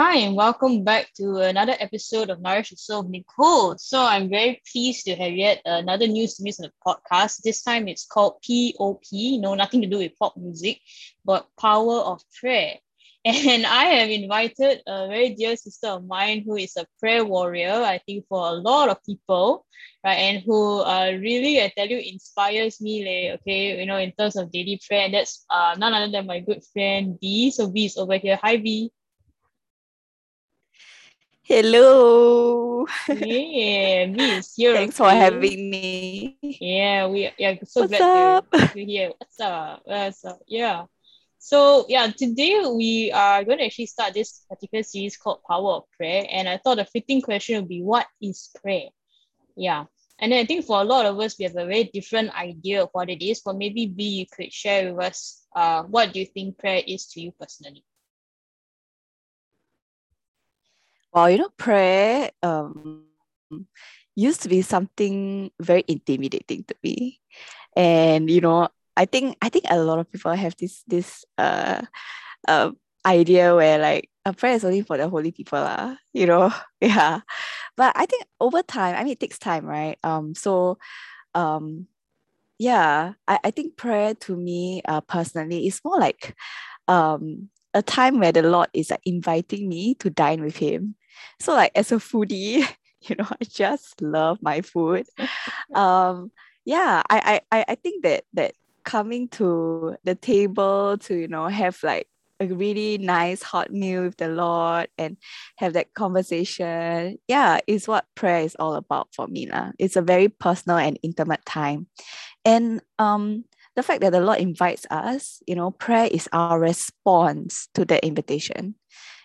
Hi, and welcome back to another episode of Nourish of Nicole. So, I'm very pleased to have yet another new series on the podcast. This time it's called POP, no, nothing to do with pop music, but Power of Prayer. And I have invited a very dear sister of mine who is a prayer warrior, I think, for a lot of people, right? And who uh, really, I tell you, inspires me, like, okay, you know, in terms of daily prayer. And that's uh, none other than my good friend Bea. So, Bea is over here. Hi, Bea. Hello. Yeah, is here. Thanks for having me. Yeah, we are so What's glad up? to be here. What's up? What's up? Yeah. So yeah, today we are going to actually start this particular series called Power of Prayer, and I thought a fitting question would be, what is prayer? Yeah. And then I think for a lot of us, we have a very different idea of what it is. But maybe Bea, you could share with us, uh, what do you think prayer is to you personally? Well, you know, prayer um used to be something very intimidating to me. And you know, I think I think a lot of people have this this uh uh idea where like a prayer is only for the holy people, lah, you know. Yeah. But I think over time, I mean it takes time, right? Um so um yeah, I, I think prayer to me uh personally is more like um a time where the Lord is like inviting me to dine with him. So like as a foodie, you know, I just love my food. Um, yeah, I, I I I think that that coming to the table to, you know, have like a really nice hot meal with the Lord and have that conversation, yeah, is what prayer is all about for me. Lah. It's a very personal and intimate time. And um the fact that the Lord invites us, you know, prayer is our response to that invitation.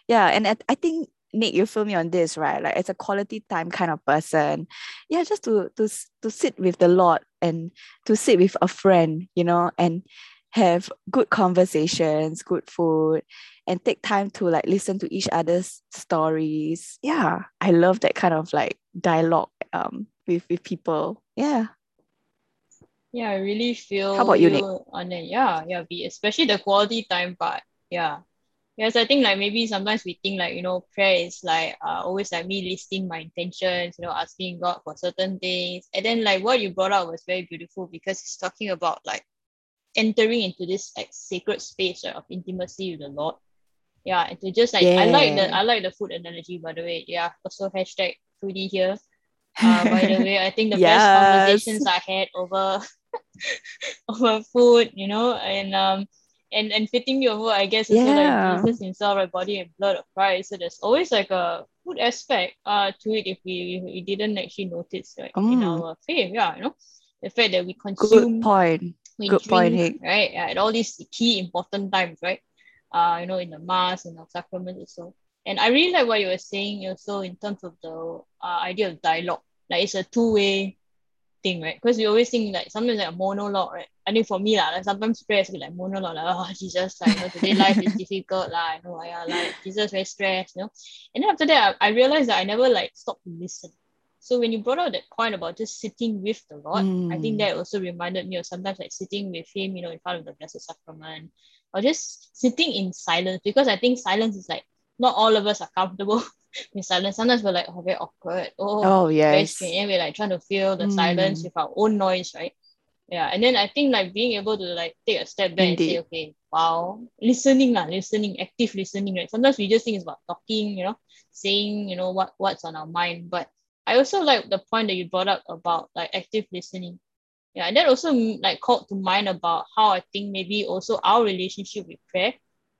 Yeah, and I, I think Nick, you feel me on this, right? Like it's a quality time kind of person. Yeah, just to to to sit with the Lord and to sit with a friend, you know, and have good conversations, good food, and take time to like listen to each other's stories. Yeah, I love that kind of like dialogue um with with people. Yeah. Yeah, I really feel How about you, Nick? on it. Yeah, yeah, be especially the quality time part. Yeah. Yes, I think like maybe sometimes we think like, you know, prayer is like uh, always like me listing my intentions, you know, asking God for certain things. And then like what you brought up was very beautiful because it's talking about like entering into this like sacred space right, of intimacy with the Lord. Yeah, and to just like I like the I like the food analogy by the way. Yeah, also hashtag foodie here. Uh, by the way, I think the best conversations I had over over food, you know, and um and and fitting me over, I guess Yeah. like Jesus himself, right, body and blood of Christ. So there's always like a good aspect uh to it if we if we didn't actually notice like in Mm, our faith, yeah, you know, the fact that we good consume, point. we Good point, drink, Hick. right, yeah, at all these key important times, right? Uh, you know, in the mass and the sacraments also. And I really like what you were saying also in terms of the uh, idea of dialogue. Like it's a two-way thing, right? Because we always think like sometimes like a monologue, right? I think for me lah, like sometimes prayer is like monologue, like oh Jesus, like you know, today life is difficult, lah, you know, yeah, like Jesus very stressed, you know. And then after that, I, I realized that I never like stopped to listen. So when you brought out that point about just sitting with the Lord, I think Mm, that also reminded me of sometimes like sitting with Him, you know, in front of the Blessed Sacrament, or just sitting in silence because I think silence is like not all of us are comfortable in silence. Sometimes we're like, oh, very awkward, oh, Oh, yes. And we're like trying to fill the silence Mm, with our own noise, right? Yeah. And then I think like being able to like take a step back and say, okay, wow, listening, lah, listening, active listening, right? Sometimes we just think it's about talking, you know, saying, you know, what what's on our mind. But I also like the point that you brought up about like active listening. Yeah, and that also mm, like called to mind about how I think maybe also our relationship with prayer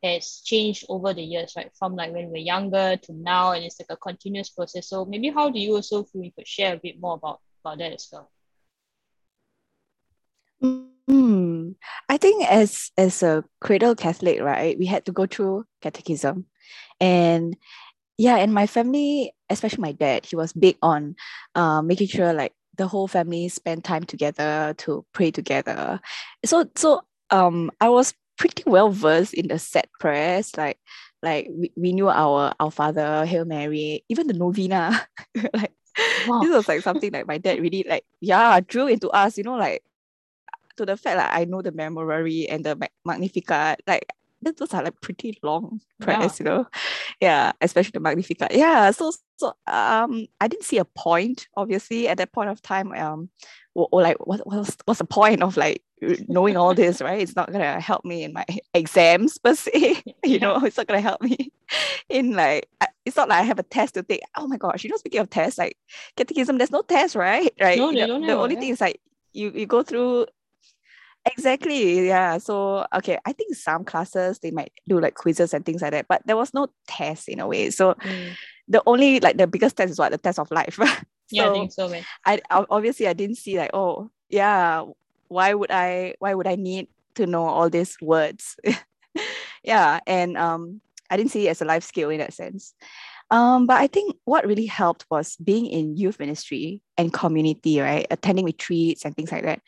has changed over the years, right? From like when we're younger to now, and it's like a continuous process. So maybe how do you also feel you could share a bit more about about that as well? Mm, I think as as a cradle Catholic, right, we had to go through catechism. And yeah, and my family, especially my dad, he was big on uh, making sure like the whole family spend time together to pray together. So so um I was pretty well versed in the set prayers, like like we, we knew our our father, Hail Mary, even the novena. like Wow. this was like something like my dad really like yeah drew into us, you know, like to the fact like I know the memorare and the Magnificat, like those are like pretty long prayers, yeah. you know. Yeah, especially the Magnificat. Yeah, so so um, I didn't see a point. Obviously, at that point of time, um, or, or like what what's what's the point of like knowing all this, right? It's not gonna help me in my exams per se. you know, it's not gonna help me in like it's not like I have a test to take. Oh my gosh, you know, speaking of tests, like catechism, there's no test, right? Right. No, the, don't the only yeah. thing is like you you go through exactly yeah so okay i think some classes they might do like quizzes and things like that but there was no test in a way so Mm. the only like the biggest test is what the test of life Yeah, I think so, man. I obviously I didn't see like oh yeah why would I why would I need to know all these words? Yeah and um I didn't see it as a life skill in that sense. Um but I think what really helped was being in youth ministry and community right? Attending retreats and things like that.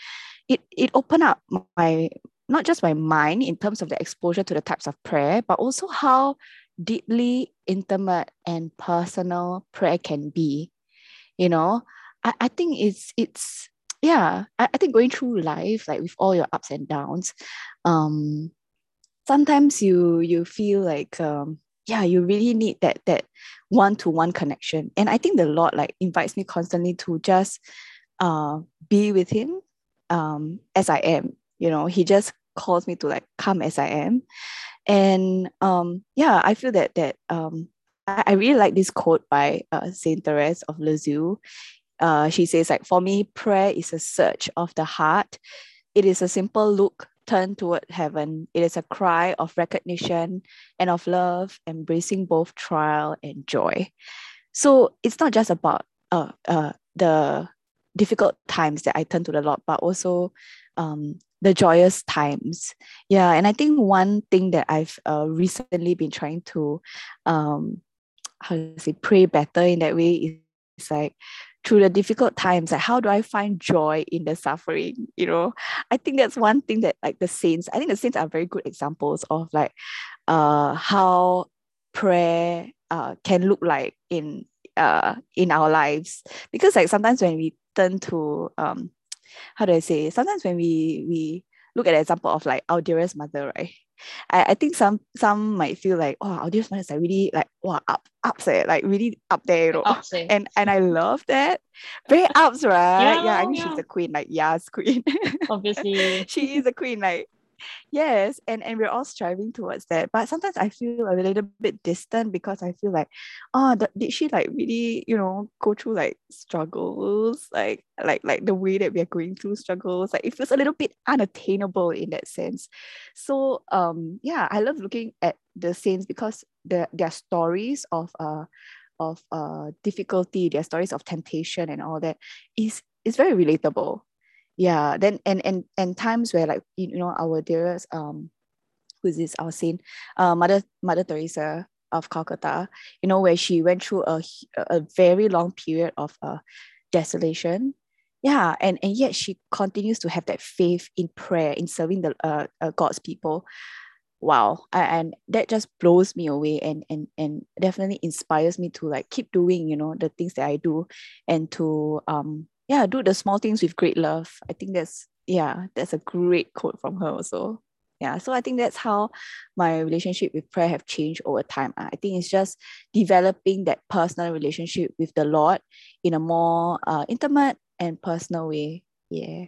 It it opened up my not just my mind in terms of the exposure to the types of prayer but also how deeply intimate and personal prayer can be you know? I, I think it's it's yeah I, I think going through life like with all your ups and downs um sometimes you you feel like um yeah you really need that that one-to-one connection. And i think the lord like invites me constantly to just uh be with him um as i am. You know he just calls me to like come as i am. And um yeah i feel that that um I, really like this quote by uh, Saint Therese of Lisieux. Uh, she says like for me, prayer is a search of the heart. It is a simple look turned toward heaven. It is a cry of recognition and of love, embracing both trial and joy. So it's not just about uh, uh, the difficult times that I turn to the Lord, but also um, the joyous times. Yeah, and I think one thing that I've uh, recently been trying to um, how to say pray better in that way is like through the difficult times like how do i find joy in the suffering you know? I think that's one thing that like the saints i think the saints are very good examples of like uh how prayer uh can look like in uh in our lives. Because like sometimes when we turn to um how do i say sometimes when we we look at the example of like our dearest mother right I, I think some some might feel like oh our mother is like really like wow up upset like really up there you know Ups, eh? and and I love that very ups right yeah, I Yeah, think yeah. she's a queen like yes queen Obviously. she is a queen like yes and and we're all striving towards that but sometimes i feel a little bit distant because i feel like oh did she like really you know go through like struggles? Like like like the way that we are going through struggles. Like it feels a little bit unattainable in that sense. So um yeah i love looking at the saints because the, their stories of uh of uh difficulty their stories of temptation and all that is is very relatable yeah then and and and times where like you know our dearest um who's this? Our saint uh mother mother teresa of calcutta you know where she went through a a very long period of uh desolation. Yeah and and yet she continues to have that faith in prayer in serving the uh, uh god's people. Wow and that just blows me away and and and definitely inspires me to like keep doing you know the things that i do and to um yeah do the small things with great love. I think that's yeah that's a great quote from her also. Yeah so i think that's how my relationship with prayer have changed over time. I think it's just developing that personal relationship with the lord in a more uh, intimate and personal way. Yeah.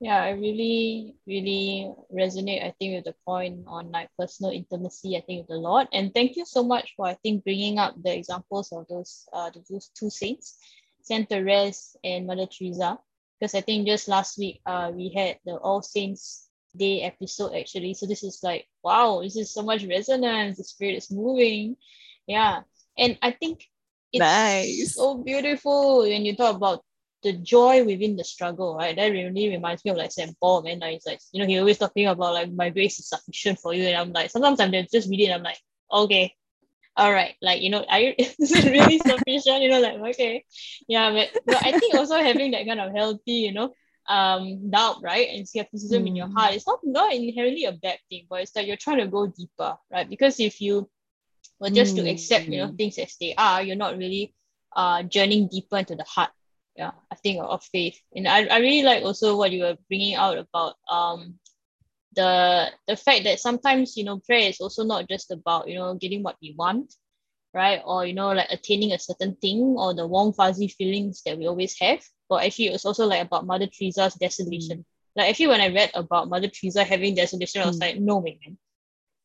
Yeah, I really, really resonate, I think, with the point on like personal intimacy, I think, with the Lord. And thank you so much for, I think, bringing up the examples of those, uh, those two saints, Saint Therese and Mother Teresa. Because I think just last week, uh, we had the All Saints Day episode, actually. So this is like, wow, this is so much resonance. The spirit is moving. Yeah. And I think it's Nice. so beautiful when you talk about the joy within the struggle, right? That really reminds me of like St. Paul, man. Like, like, you know, he always talking about like my grace is sufficient for you. And I'm like, sometimes I'm just reading, I'm like, okay, all right, like, you know, are you is it really sufficient? You know, like, okay. Yeah, but, but I think also having that kind of healthy, you know, um doubt, right? And skepticism in your Mm. heart, it's not not inherently a bad thing, but it's that you're trying to go deeper, right? Because if you were just to accept, you know, Mm. things as they are, you're not really uh journeying deeper into the heart yeah i think of faith and I, I really like also what you were bringing out about um the the fact that sometimes you know prayer is also not just about you know getting what we want right or you know like attaining a certain thing or the warm fuzzy feelings that we always have but actually it's also like about mother teresa's desolation mm. like actually when i read about mother teresa having desolation i was mm. like no way man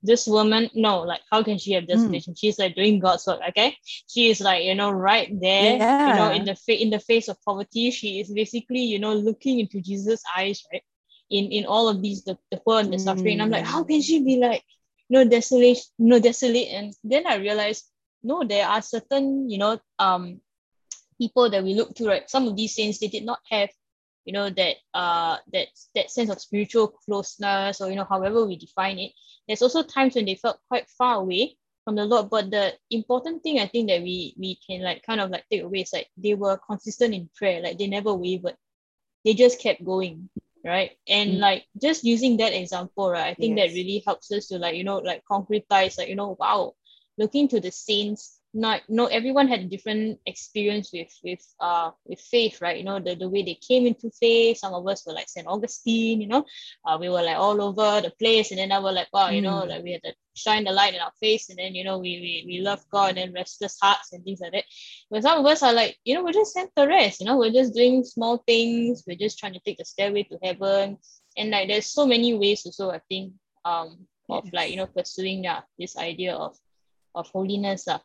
this woman no like how can she have mm. desolation mm. she's like doing god's work okay she is like you know right there yeah. you know in the fa- in the face of poverty she is basically you know looking into jesus eyes right in in all of these the, the poor and the suffering. I'm like, how can she be like, no desolation, no desolate? And then I realized, no, there are certain, you know, um people that we look to, right? Some of these saints, they did not have, you know, that uh that that sense of spiritual closeness, or you know, however we define it. There's also times when they felt quite far away from the Lord. But the important thing I think that we we can like kind of like take away is like they were consistent in prayer, like they never wavered. They just kept going right and mm. like just using that example right i think yes. that really helps us to like you know like concretize like you know wow looking to the saints not no everyone had a different experience with with uh with faith right? You know the, the way they came into faith some of us were like saint augustine you know? Uh, we were like all over the place and then i was like wow you know mm. like we had to shine the light in our face and then you know we we, we love god and restless hearts and things like that. But some of us are like you know we're just sent to rest you know? We're just doing small things we're just trying to take the stairway to heaven. And like there's so many ways also i think um of like you know pursuing yeah, this idea of of holiness uh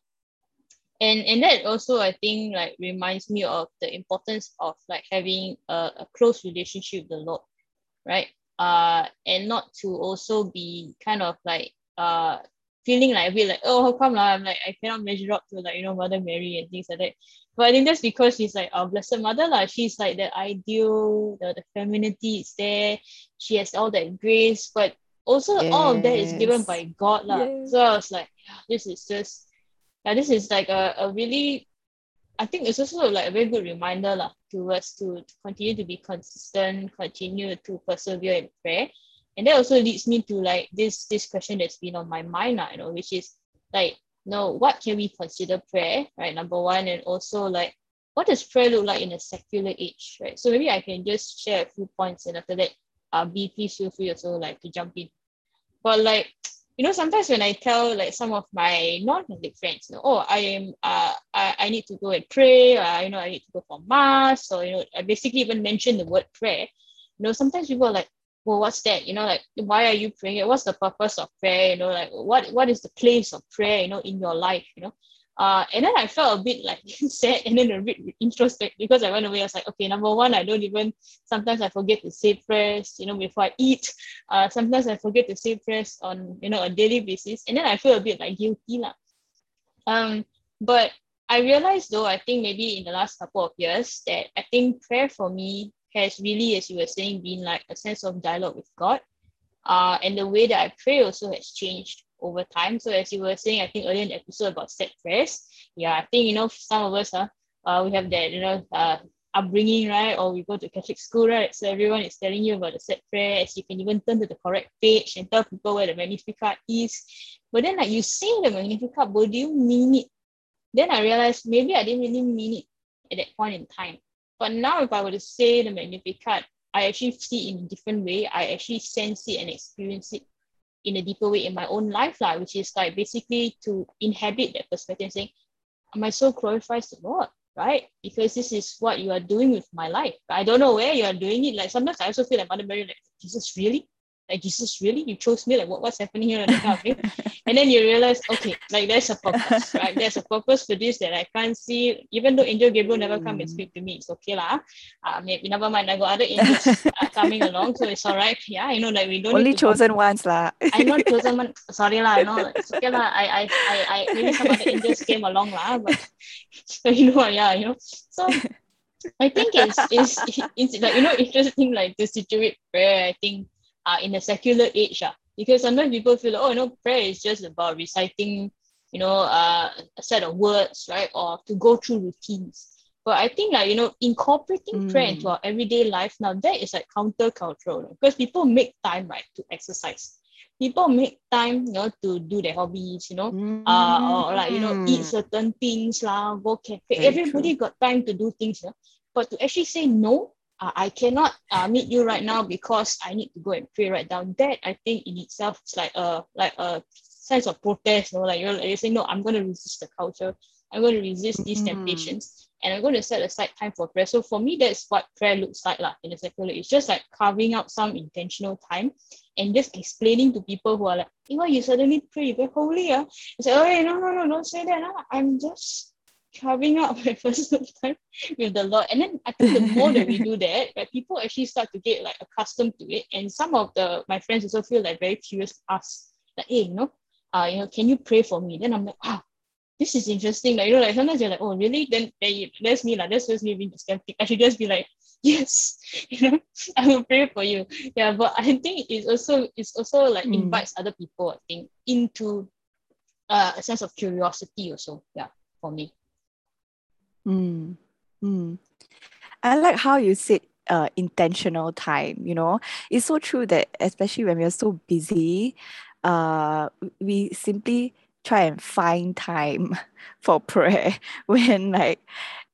and and that also I think like reminds me of the importance of like having a, a close relationship with the Lord, right? Uh, and not to also be kind of like uh feeling like a bit like oh how come lah I'm like I cannot measure up to like you know Mother Mary and things like that. But I think that's because she's like our blessed mother lah. She's like the ideal, the, the femininity is there. She has all that grace, but also yes. all of that is given by God lah. Yes. So I was like, yeah, this is just yeah, this is like a, a really I think it's also like a very good reminder lah, to us to, continue to be consistent, continue to persevere in prayer. And that also leads me to like this this question that's been on my mind now, you know, which is like, no, what can we consider prayer, right? Number one, and also like what does prayer look like in a secular age, right? So maybe I can just share a few points and after that, uh, Bea please feel free also like to jump in. But like you know, sometimes when I tell like some of my non-Catholic friends, you know, oh, I am, uh, I, I need to go and pray, uh, you know, I need to go for mass, or you know, I basically even mention the word prayer. You know, sometimes people are like, well, what's that? You know, like why are you praying? What's the purpose of prayer? You know, like what what is the place of prayer? You know, in your life. You know, uh, and then I felt a bit like sad and then a bit introspect because I went away. I was like, okay, number one, I don't even, sometimes I forget to say prayers, you know, before I eat. Uh, sometimes I forget to say prayers on, you know, a daily basis. And then I feel a bit like guilty. Lah. Um, but I realized though, I think maybe in the last couple of years that I think prayer for me has really, as you were saying, been like a sense of dialogue with God. Uh, and the way that I pray also has changed over time. So as you were saying, I think earlier in the episode about set prayers, yeah, I think you know some of us, uh, uh we have that you know uh upbringing, right? Or we go to Catholic school, right? So everyone is telling you about the set prayers. You can even turn to the correct page and tell people where the Magnificat is. But then like you say the Magnificat, but do you mean it? Then I realized maybe I didn't really mean it at that point in time. But now if I were to say the Magnificat, I actually see it in a different way. I actually sense it and experience it in a deeper way in my own life, like, which is like basically to inhabit that perspective saying, my soul glorifies the Lord, right? Because this is what you are doing with my life. I don't know where you are doing it. Like sometimes I also feel like Mother Mary, like, Jesus, really? Like Jesus, really? You chose me? Like what, what's happening here? That kind of thing. and then you realize, okay, like there's a purpose, right? There's a purpose for this that I can't see. Even though Angel Gabriel never come and mm. speak to me, it's okay lah. Uh, maybe never mind. I got other angels uh, coming along, so it's all right. Yeah, you know, like we don't only chosen ones lah. I not chosen one. Sorry lah, you know, like, it's okay lah. I, I, I, I, maybe some other angels came along lah, but you know, yeah, you know. So I think it's, it's, it's like you know interesting like to situate prayer. I think uh, in a secular age. Uh, because sometimes people feel like, oh, you know, prayer is just about reciting, you know, uh, a set of words, right? Or to go through routines. But I think like, you know, incorporating mm. prayer into our everyday life now, that is like countercultural because people make time, right, to exercise. People make time, you know, to do their hobbies, you know, mm. uh, or like, you know, eat certain things, lah, go cafe. Very Everybody true. got time to do things, you know? but to actually say no uh, I cannot uh, meet you right now because I need to go and pray right now. That I think in itself is like a like a sense of protest. You know, like you're, you're saying, no, I'm going to resist the culture. I'm going to resist these Mm. temptations, and I'm going to set aside time for prayer. So for me, that's what prayer looks like, lah. In a secular, it's just like carving out some intentional time and just explaining to people who are like, hey, know, you suddenly pray? You're holy, ah. It's like, oh, hey, no, no, no, don't say that. Ah. I'm just carving out my personal time with the Lord. And then I think the more that we do that, right, people actually start to get like accustomed to it. And some of the my friends also feel like very curious to ask, like, hey, you know, uh, you know, can you pray for me? Then I'm like, wow, this is interesting. Like, you know, like sometimes you're like, oh, really? Then, then that's me, like, that's just me being the skeptic. I should just be like, yes, you know, I will pray for you. Yeah, but I think it's also it's also like Mm. invites other people, I think, into uh, a sense of curiosity also. Yeah, for me. Mm, mm. I like how you said uh, intentional time, you know. It's so true that especially when we are so busy, uh, we simply try and find time for prayer when like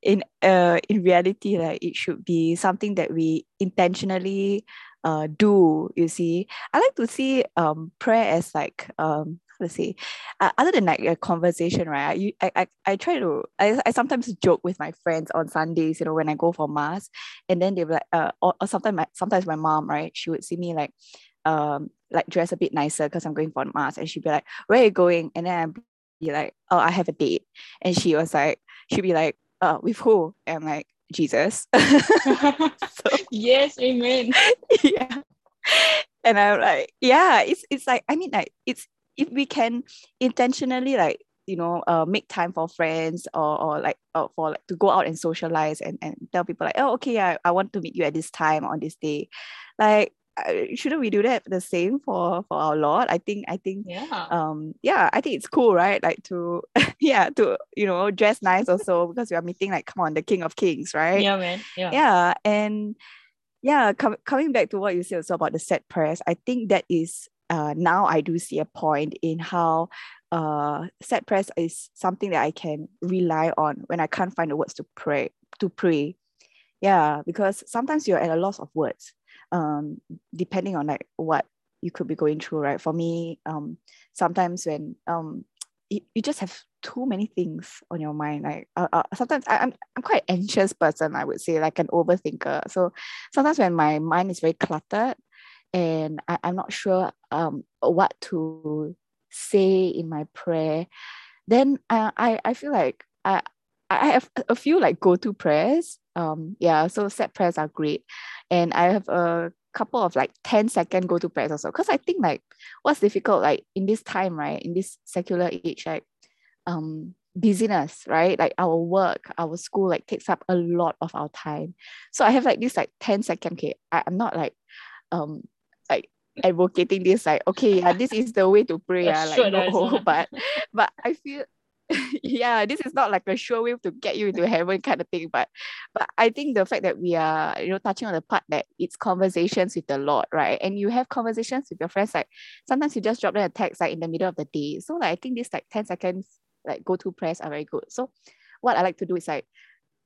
in uh in reality like it should be something that we intentionally uh do, you see. I like to see um prayer as like um how to say uh, other than like a conversation, right? I, you- I, I, I try to, I, I sometimes joke with my friends on Sundays, you know, when I go for mass, and then they'll be like, uh, or, or sometimes, my, sometimes my mom, right, she would see me like, um, like dress a bit nicer because I'm going for mass, and she'd be like, "Where are you going?" And then I'd be like, "Oh, I have a date," and she was like, she'd be like, "Uh, with who?" And I'm like, "Jesus." so yes, amen. yeah and i'm like yeah it's it's like i mean like it's if we can intentionally like you know uh, make time for friends or, or like or for like to go out and socialize and, and tell people like oh okay yeah I want to meet you at this time on this day like uh, shouldn't we do that the same for for our lord i think i think Yeah. um yeah i think it's cool right like to yeah to you know dress nice also because we are meeting like come on the king of kings right Yeah, man. Yeah. yeah and yeah com- coming back to what you said also about the set prayers i think that is uh, now i do see a point in how uh, set prayers is something that i can rely on when i can't find the words to pray to pray. Yeah because sometimes you're at a loss of words um, depending on like what you could be going through right? For me um, sometimes when um, you, you just have too many things on your mind like uh, uh, sometimes I, I'm, I'm quite anxious person i would say like an overthinker. So sometimes when my mind is very cluttered and I, i'm not sure um, what to say in my prayer. Then uh, I, I feel like I, I have a few like go-to prayers. Um yeah so set prayers are great. And i have a couple of like 10 second go-to prayers also. Because i think like what's difficult like in this time right in this secular age like um busyness right? Like our work our school like takes up a lot of our time. So i have like this like 10 second okay I, i'm not like um like advocating this like okay yeah this is the way to pray yeah like no but but i feel yeah this is not like a sure way to get you into heaven kind of thing but but i think the fact that we are you know touching on the part that it's conversations with the lord right? And you have conversations with your friends like sometimes you just drop them a text like in the middle of the day. So like i think this like 10 seconds like go to prayers are very good. So what i like to do is like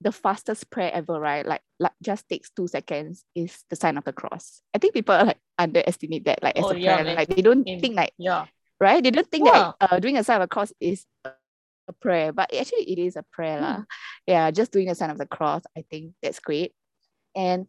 the fastest prayer ever right like, like just takes two seconds is the sign of the cross i think people like underestimate that like as Oh, a yeah, prayer man. like they don't Same. think like Yeah. right? They don't think Yeah. that uh, doing a sign of the cross is a prayer, but actually it is a prayer. lah. Yeah, just doing a sign of the cross, I think that's great. And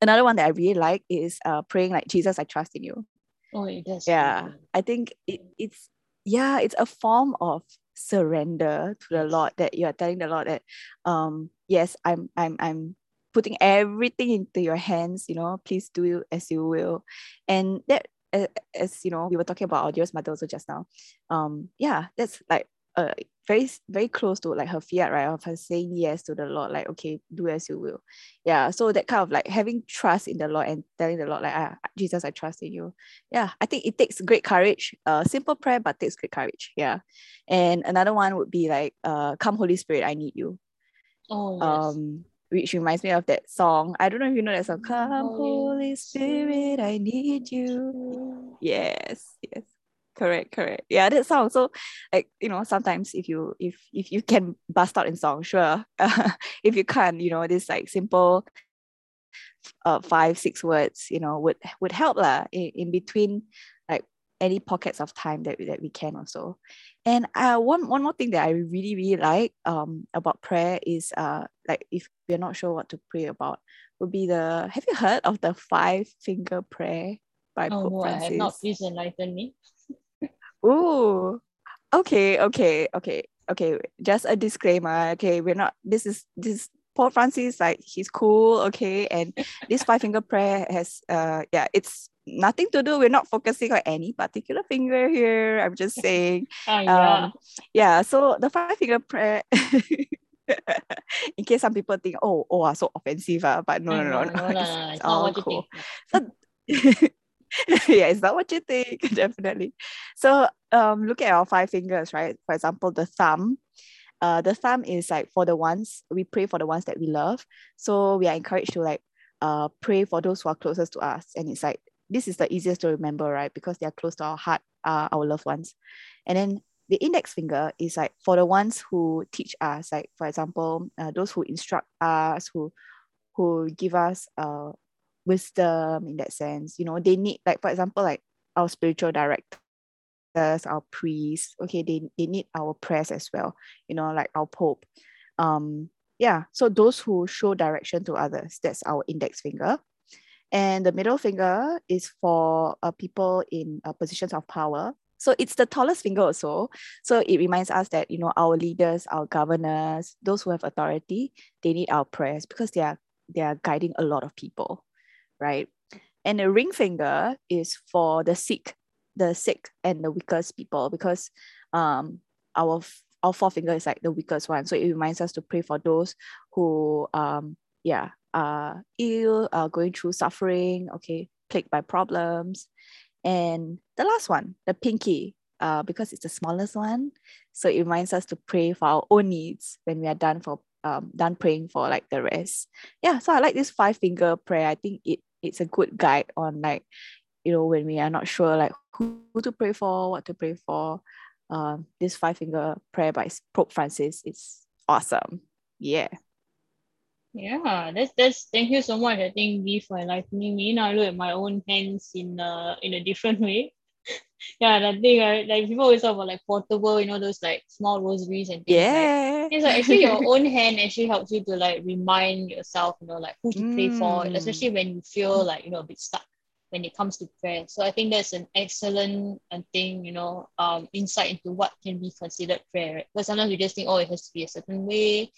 another one that I really like is uh, praying like, Jesus, I trust in you. Oh, it does. Yeah, I think it, it's, yeah, it's a form of surrender to the Lord that you're telling the Lord that, um, yes, I'm, I'm, I'm putting everything into your hands, you know, please do as you will. And that, a- as you know, we were talking about our dearest mother also just now. Um, yeah, that's like uh very very close to like her fiat, right? Of her saying yes to the Lord, like okay, do as you will. Yeah. So that kind of like having trust in the Lord and telling the Lord, like, ah, Jesus, I trust in you. Yeah, I think it takes great courage. Uh simple prayer, but takes great courage. Yeah. And another one would be like, uh, come Holy Spirit, I need you Oh, yes. um which reminds me of that song. I don't know if you know that song. Come, Holy Holy Spirit, I need you. Yes, yes. Correct, correct. Yeah, that song. So like, you know, sometimes if you if if you can bust out in song, sure. if you can't, you know, this like simple uh, five six words you know would would help lah in, in between like any pockets of time that, that we can also and uh, one one more thing that i really really like um about prayer is uh like if you're not sure what to pray about would be the have you heard of the five finger prayer by oh Pope no Francis? i have not please enlighten me Ooh, okay, okay, okay, okay. Just a disclaimer. Okay, we're not. This is this Pope Francis. Like he's cool. Okay, and this five finger prayer has. Uh, yeah, it's nothing to do. We're not focusing on any particular finger here. I'm just saying. oh, yeah. Um, yeah. So the five finger prayer. in case some people think, oh, oh, so offensive, uh, but no, no, no, no, no, no, no, no, it's, it's all not what you cool. think. So yeah, it's not what you think, definitely. So um look at our five fingers, right? For example, the thumb. Uh, the thumb is like for the ones we pray for the ones that we love. So we are encouraged to like uh pray for those who are closest to us. And it's like this is the easiest to remember, right? Because they are close to our heart, uh, our loved ones. And then the index finger is like for the ones who teach us, like for example, uh, those who instruct us, who who give us uh wisdom in that sense. You know, they need like for example, like our spiritual directors, our priests, okay, they, they need our prayers as well, you know, like our Pope. Um, yeah, so those who show direction to others, that's our index finger. And the middle finger is for uh, people in uh, positions of power. So it's the tallest finger also. So it reminds us that, you know, our leaders, our governors, those who have authority, they need our prayers because they are they are guiding a lot of people right? And the ring finger is for the sick, the sick and the weakest people because um our our forefinger is like the weakest one. So it reminds us to pray for those who um yeah are ill, are going through suffering, okay, plagued by problems. And the last one, the pinky, uh, because it's the smallest one. So it reminds us to pray for our own needs when we are done for um, done praying for like the rest. Yeah, so I like this five finger prayer. I think it it's a good guide on like, you know, when we are not sure like who, to pray for, what to pray for. Um, this five finger prayer by Pope Francis is awesome. Yeah. Yeah, that's that's thank you so much. I think Bea for enlightening me. Now I look at my own hands in uh in a different way. yeah, I think uh, like people always talk about like portable, you know, those like small rosaries and things. Yeah. Right? It's like actually your own hand actually helps you to like remind yourself, you know, like who to pray for, Mm. especially when you feel like, you know, a bit stuck when it comes to prayer. So I think that's an excellent uh, thing, you know, um, insight into what can be considered prayer. Right? Because sometimes we just think, oh, it has to be a certain way.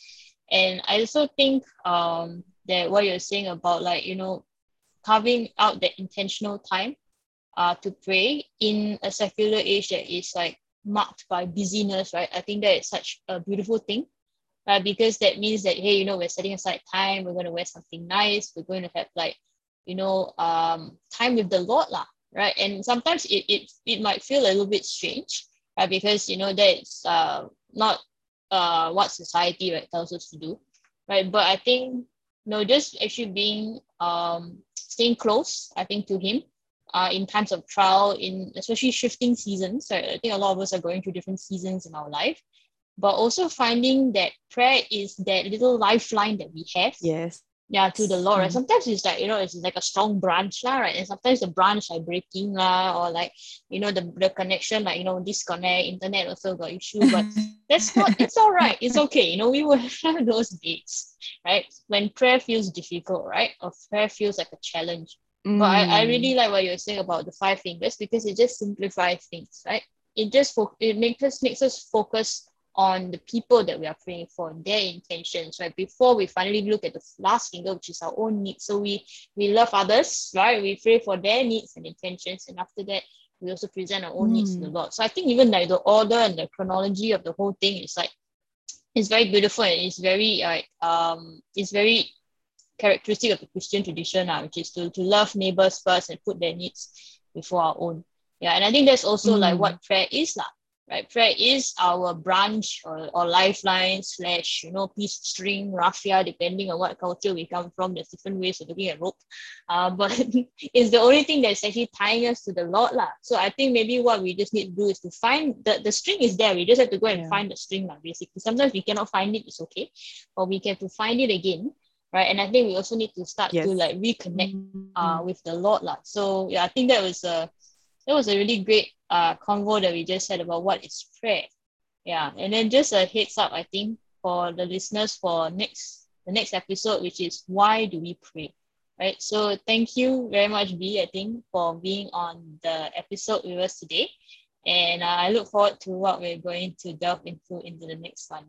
And I also think um that what you're saying about like, you know, carving out that intentional time uh, to pray in a secular age that is like marked by busyness, right? I think that is such a beautiful thing, right? Because that means that, hey, you know, we're setting aside time, we're going to wear something nice, we're going to have like, you know, um, time with the Lord, lah, right? And sometimes it, it, it might feel a little bit strange, right? Because, you know, that's uh, not uh, what society right, tells us to do, right? But I think, you know, just actually being, um, staying close, I think, to Him, uh, in times of trial, in especially shifting seasons. So I think a lot of us are going through different seasons in our life, but also finding that prayer is that little lifeline that we have. Yes. Yeah, to the Lord. Mm. Sometimes it's like, you know, it's like a strong branch, lah, right? And sometimes the branch like breaking, lah, or like, you know, the, the connection, like, you know, disconnect, internet also got issue, but that's not, it's all right. It's okay. You know, we will have those days, right? When prayer feels difficult, right? Or prayer feels like a challenge. But I, I Mm. really like what you're saying about the five fingers because it just simplifies things, right? It just fo- it makes us makes us focus on the people that we are praying for, their intentions, right? Before we finally look at the last finger, which is our own needs. So we we love others, right? We pray for their needs and intentions, and after that, we also present our own needs to the Mm. Lord. So I think even like the order and the chronology of the whole thing is like it's very beautiful and it's very like um it's very characteristic of the Christian tradition, uh, which is to, to love neighbors first and put their needs before our own. Yeah, and I think that's also like Mm. what prayer is, lah. Right, prayer is our branch or, or lifeline slash you know peace string raffia depending on what culture we come from. There's different ways of looking at rope, uh, but it's the only thing that's actually tying us to the Lord lah. So I think maybe what we just need to do is to find the the string is there. We just have to go and Yeah. find the string lah. Basically, sometimes we cannot find it. It's okay, but we have to find it again right? And I think we also need to start Yes. to like reconnect uh with the Lord lah. So yeah, I think that was a that was a really great uh convo that we just had about what is prayer. Yeah, and then just a heads up, I think for the listeners for next the next episode, which is why do we pray, right? So thank you very much, Bea. I think for being on the episode with us today, and uh, I look forward to what we're going to delve into into the next one.